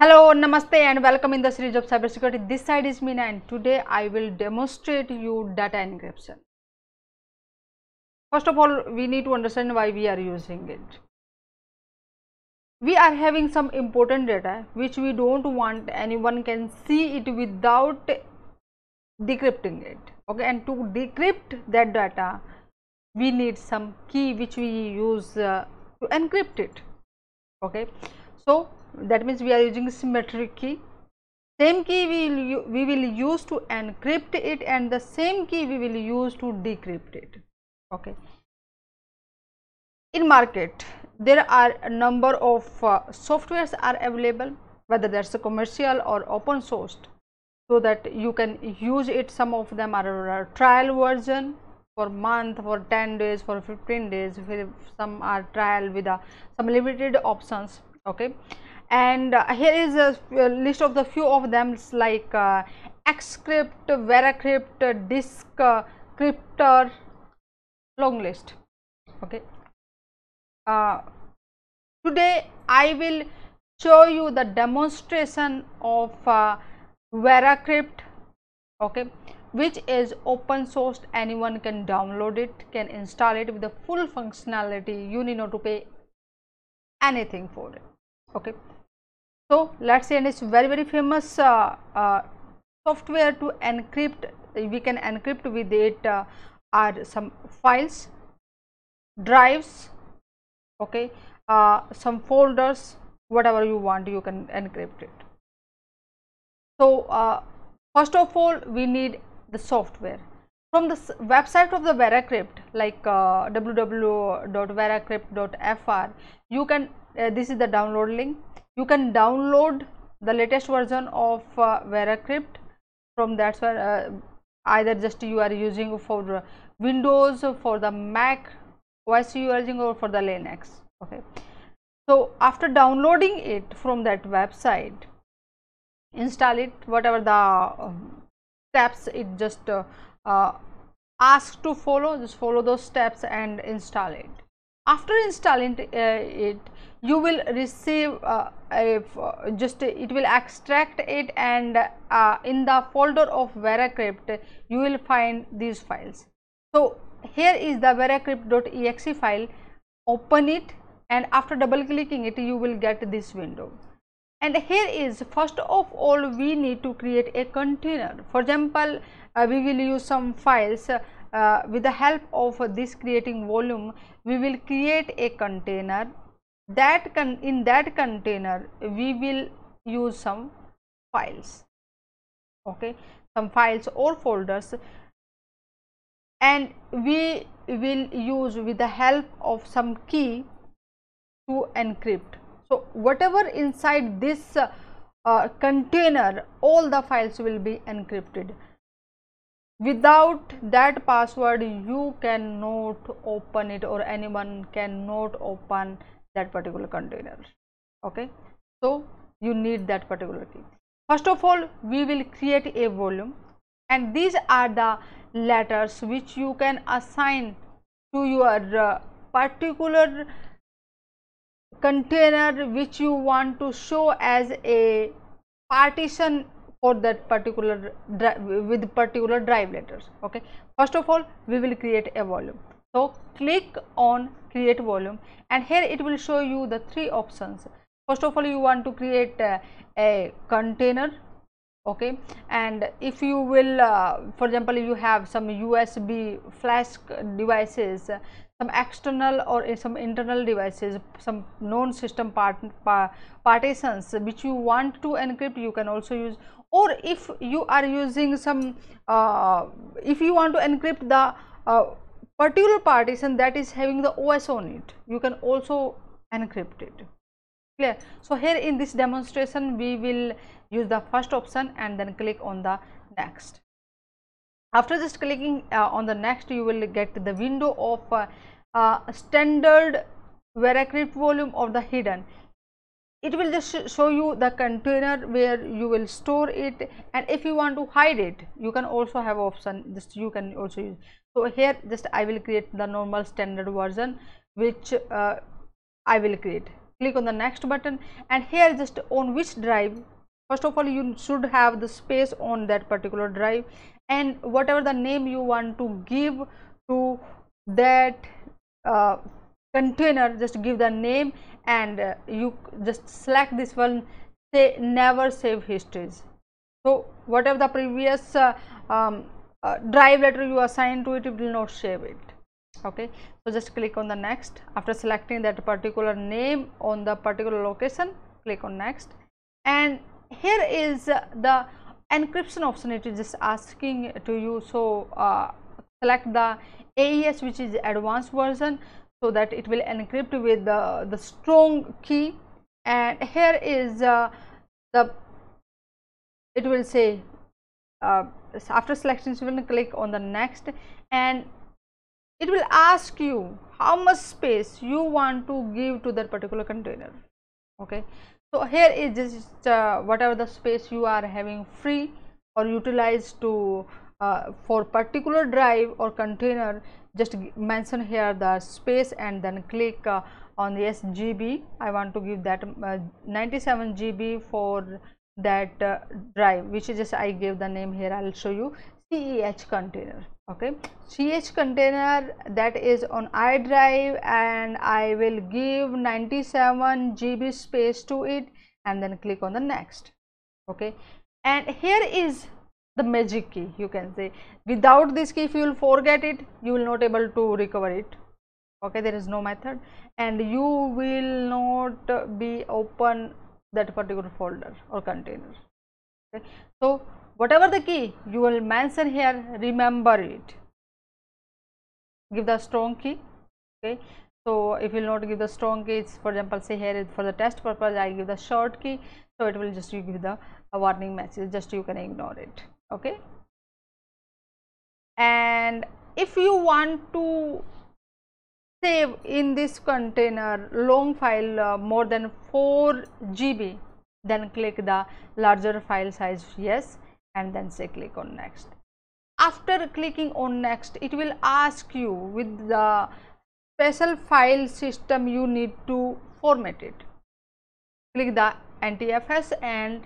Hello, Namaste and welcome in the series of cybersecurity. This side is Meena and today I will demonstrate you data encryption. First of all, we need to understand why we are using it. We are having some important data which we don't want anyone can see it without decrypting it. Okay, and to decrypt that data, we need some key which we use uh, to encrypt it. Okay, so that means we are using symmetric key. Same key we will, we will use to encrypt it and the same key we will use to decrypt it. Okay. In market there are a number of uh, softwares are available whether that's a commercial or open sourced so that you can use it. Some of them are trial version for month for 10 days for 15 days. Some are trial with a, some limited options. Okay and uh, here is a list of the few of them like uh, xcrypt veracrypt disk uh, cryptor long list. Okay. Uh, today i will show you the demonstration of uh, veracrypt okay which is open sourced anyone can download it can install it with the full functionality. You need not to pay anything for it okay so let's say and it's very very famous uh, uh, software to encrypt we can encrypt with it uh, are some files drives okay uh, some folders whatever you want you can encrypt it. So uh, first of all we need the software. From the website of the veracrypt like uh, www.veracrypt.fr you can this is the download link you can download the latest version of uh, veracrypt. From that's where uh, either just you are using for uh, windows for the mac os you are using or for the linux. Okay. So after downloading it from that website install it whatever the um, steps it just uh, uh, asks to follow just follow those steps and install it. After installing t- uh, it you will receive uh, just it will extract it and uh, in the folder of veracrypt you will find these files. So here is the veracrypt.exe file. Open it and after double clicking it you will get this window. And here is first of all we need to create a container. For example uh, we will use some files uh, uh, with the help of uh, this creating volume we will create a container that con in that container we will use some files okay some files or folders and we will use with the help of some key to encrypt. So, whatever inside this uh, uh, container, all the files will be encrypted. Without that password, you cannot open it, or anyone cannot open that particular container. Okay, so you need that particular key. First of all, we will create a volume, and these are the letters which you can assign to your uh, particular container which you want to show as a partition for that particular with particular drive letters okay first of all we will create a volume so click on create volume and here it will show you the three options. First of all you want to create uh, a container okay? And if you will uh, for example you have some usb flash devices some external or some internal devices some known system part, pa- partitions which you want to encrypt you can also use. Or if you are using some uh, if you want to encrypt the uh, particular partition that is having the os on it you can also encrypt it. Clear? So here in this demonstration we will use the first option and then click on the next. After just clicking uh, on the next you will get the window of uh, uh, standard veracrypt volume or the hidden it will just sh- show you the container where you will store it and if you want to hide it you can also have option just you can also use. So here just i will create the normal standard version which uh, i will create. Click on the next button and here just on which drive first of all you should have the space on that particular drive and whatever the name you want to give to that uh, container just give the name and uh, you just select this one say never save histories. So whatever the previous uh, um, uh, drive letter you assign to it it will not save it. Okay? So just click on the next. After selecting that particular name on the particular location click on next. And here is uh, the encryption option it is just asking to you. So uh, select the AES which is advanced version so that it will encrypt with the, the strong key. And here is uh, the it will say uh, after selection you will click on the next. And it will ask you how much space you want to give to that particular container. Okay. So here is just uh, whatever the space you are having free or utilized to uh, for particular drive or container just mention here the space and then click uh, on the SGB I want to give that uh, 97 GB for that uh, drive which is just I gave the name here. I will show you. CEH container okay? CH container that is on I drive and I will give 97 GB space to it and then click on the next okay? And here is the magic key you can say. Without this key if you will forget it you will not able to recover it. Okay there is no method. And you will not be open that particular folder or container. Okay? So whatever the key you will mention here remember it. Give the strong key. Okay? So if you will not give the strong key it's for example say here for the test purpose i give the short key. So it will just give the warning message just you can ignore it okay and if you want to save in this container long file uh, more than 4 GB then click the larger file size yes and then say click on next. After clicking on next, it will ask you with the special file system you need to format it. Click the NTFS and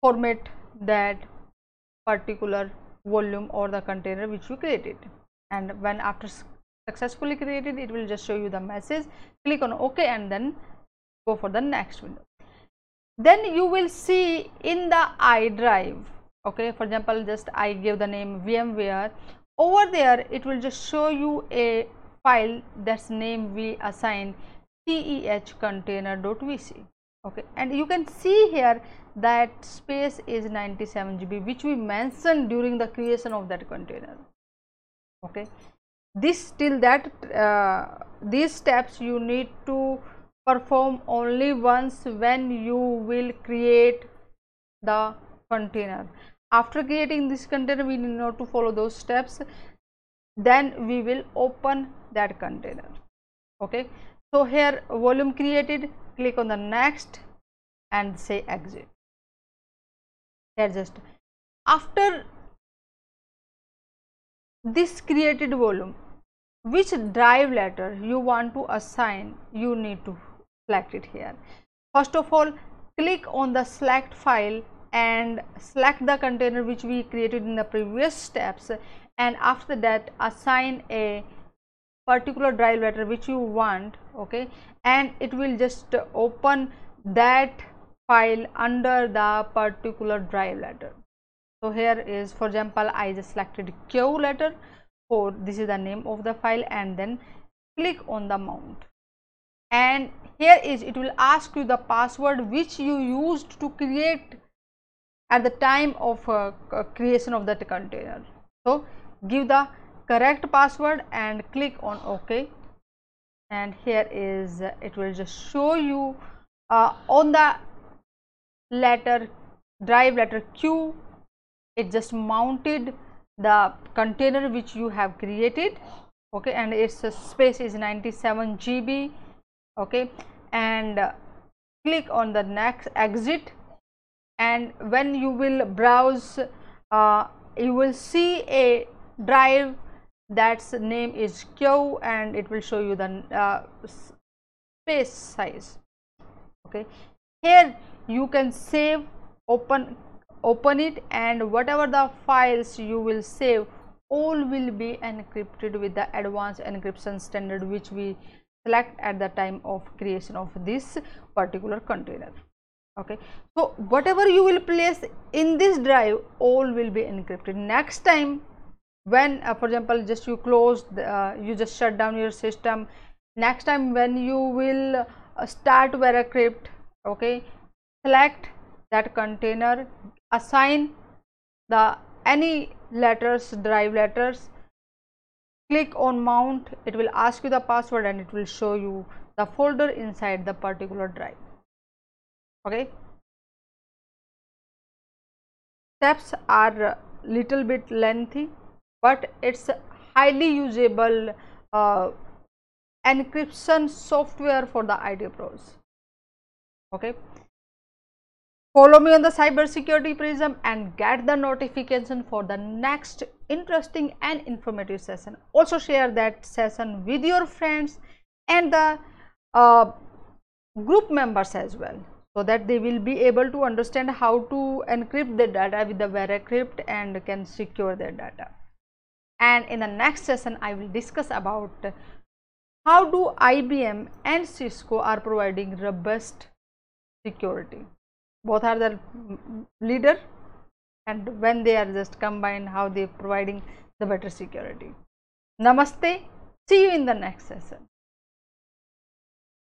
format that particular volume or the container which you created. And when after successfully created it will just show you the message. Click on ok and then go for the next window. Then you will see in the I drive okay for example just i give the name vmware. Over there it will just show you a file that's name we assign ceh container.vc okay. And you can see here that space is 97 gb which we mentioned during the creation of that container. Okay. This till that uh, these steps you need to perform only once when you will create the container. After creating this container we need not to follow those steps. Then we will open that container. Okay so here volume created click on the next and say exit. Here just after this created volume which drive letter you want to assign you need to select it here. First of all click on the select file and select the container which we created in the previous steps. And after that assign a particular drive letter which you want okay and it will just open that file under the particular drive letter. So here is for example i just selected q letter. For this is the name of the file and then click on the mount. And here is it will ask you the password which you used to create at the time of uh, creation of that container. So, give the correct password and click on OK. And here is it will just show you uh, on the letter drive letter Q it just mounted the container which you have created. Okay and its space is 97 GB okay and uh, click on the next exit. And when you will browse uh, you will see a drive that's name is q and it will show you the uh, space size. Okay. Here you can save open open it and whatever the files you will save all will be encrypted with the advanced encryption standard which we select at the time of creation of this particular container. Okay. So whatever you will place in this drive all will be encrypted. Next time when uh, for example just you close uh, you just shut down your system. Next time when you will uh, start veracrypt okay select that container assign the any letters drive letters click on mount it will ask you the password and it will show you the folder inside the particular drive okay. Steps are little bit lengthy but it's highly usable uh, encryption software for the IT pros. Okay? Follow me on the cybersecurity prism and get the notification for the next interesting and informative session. Also share that session with your friends and the uh, group members as well so that they will be able to understand how to encrypt the data with the veracrypt and can secure their data and in the next session i will discuss about how do IBM and Cisco are providing robust security. Both are the leader and when they are just combined how they are providing the better security. Namaste. See you in the next session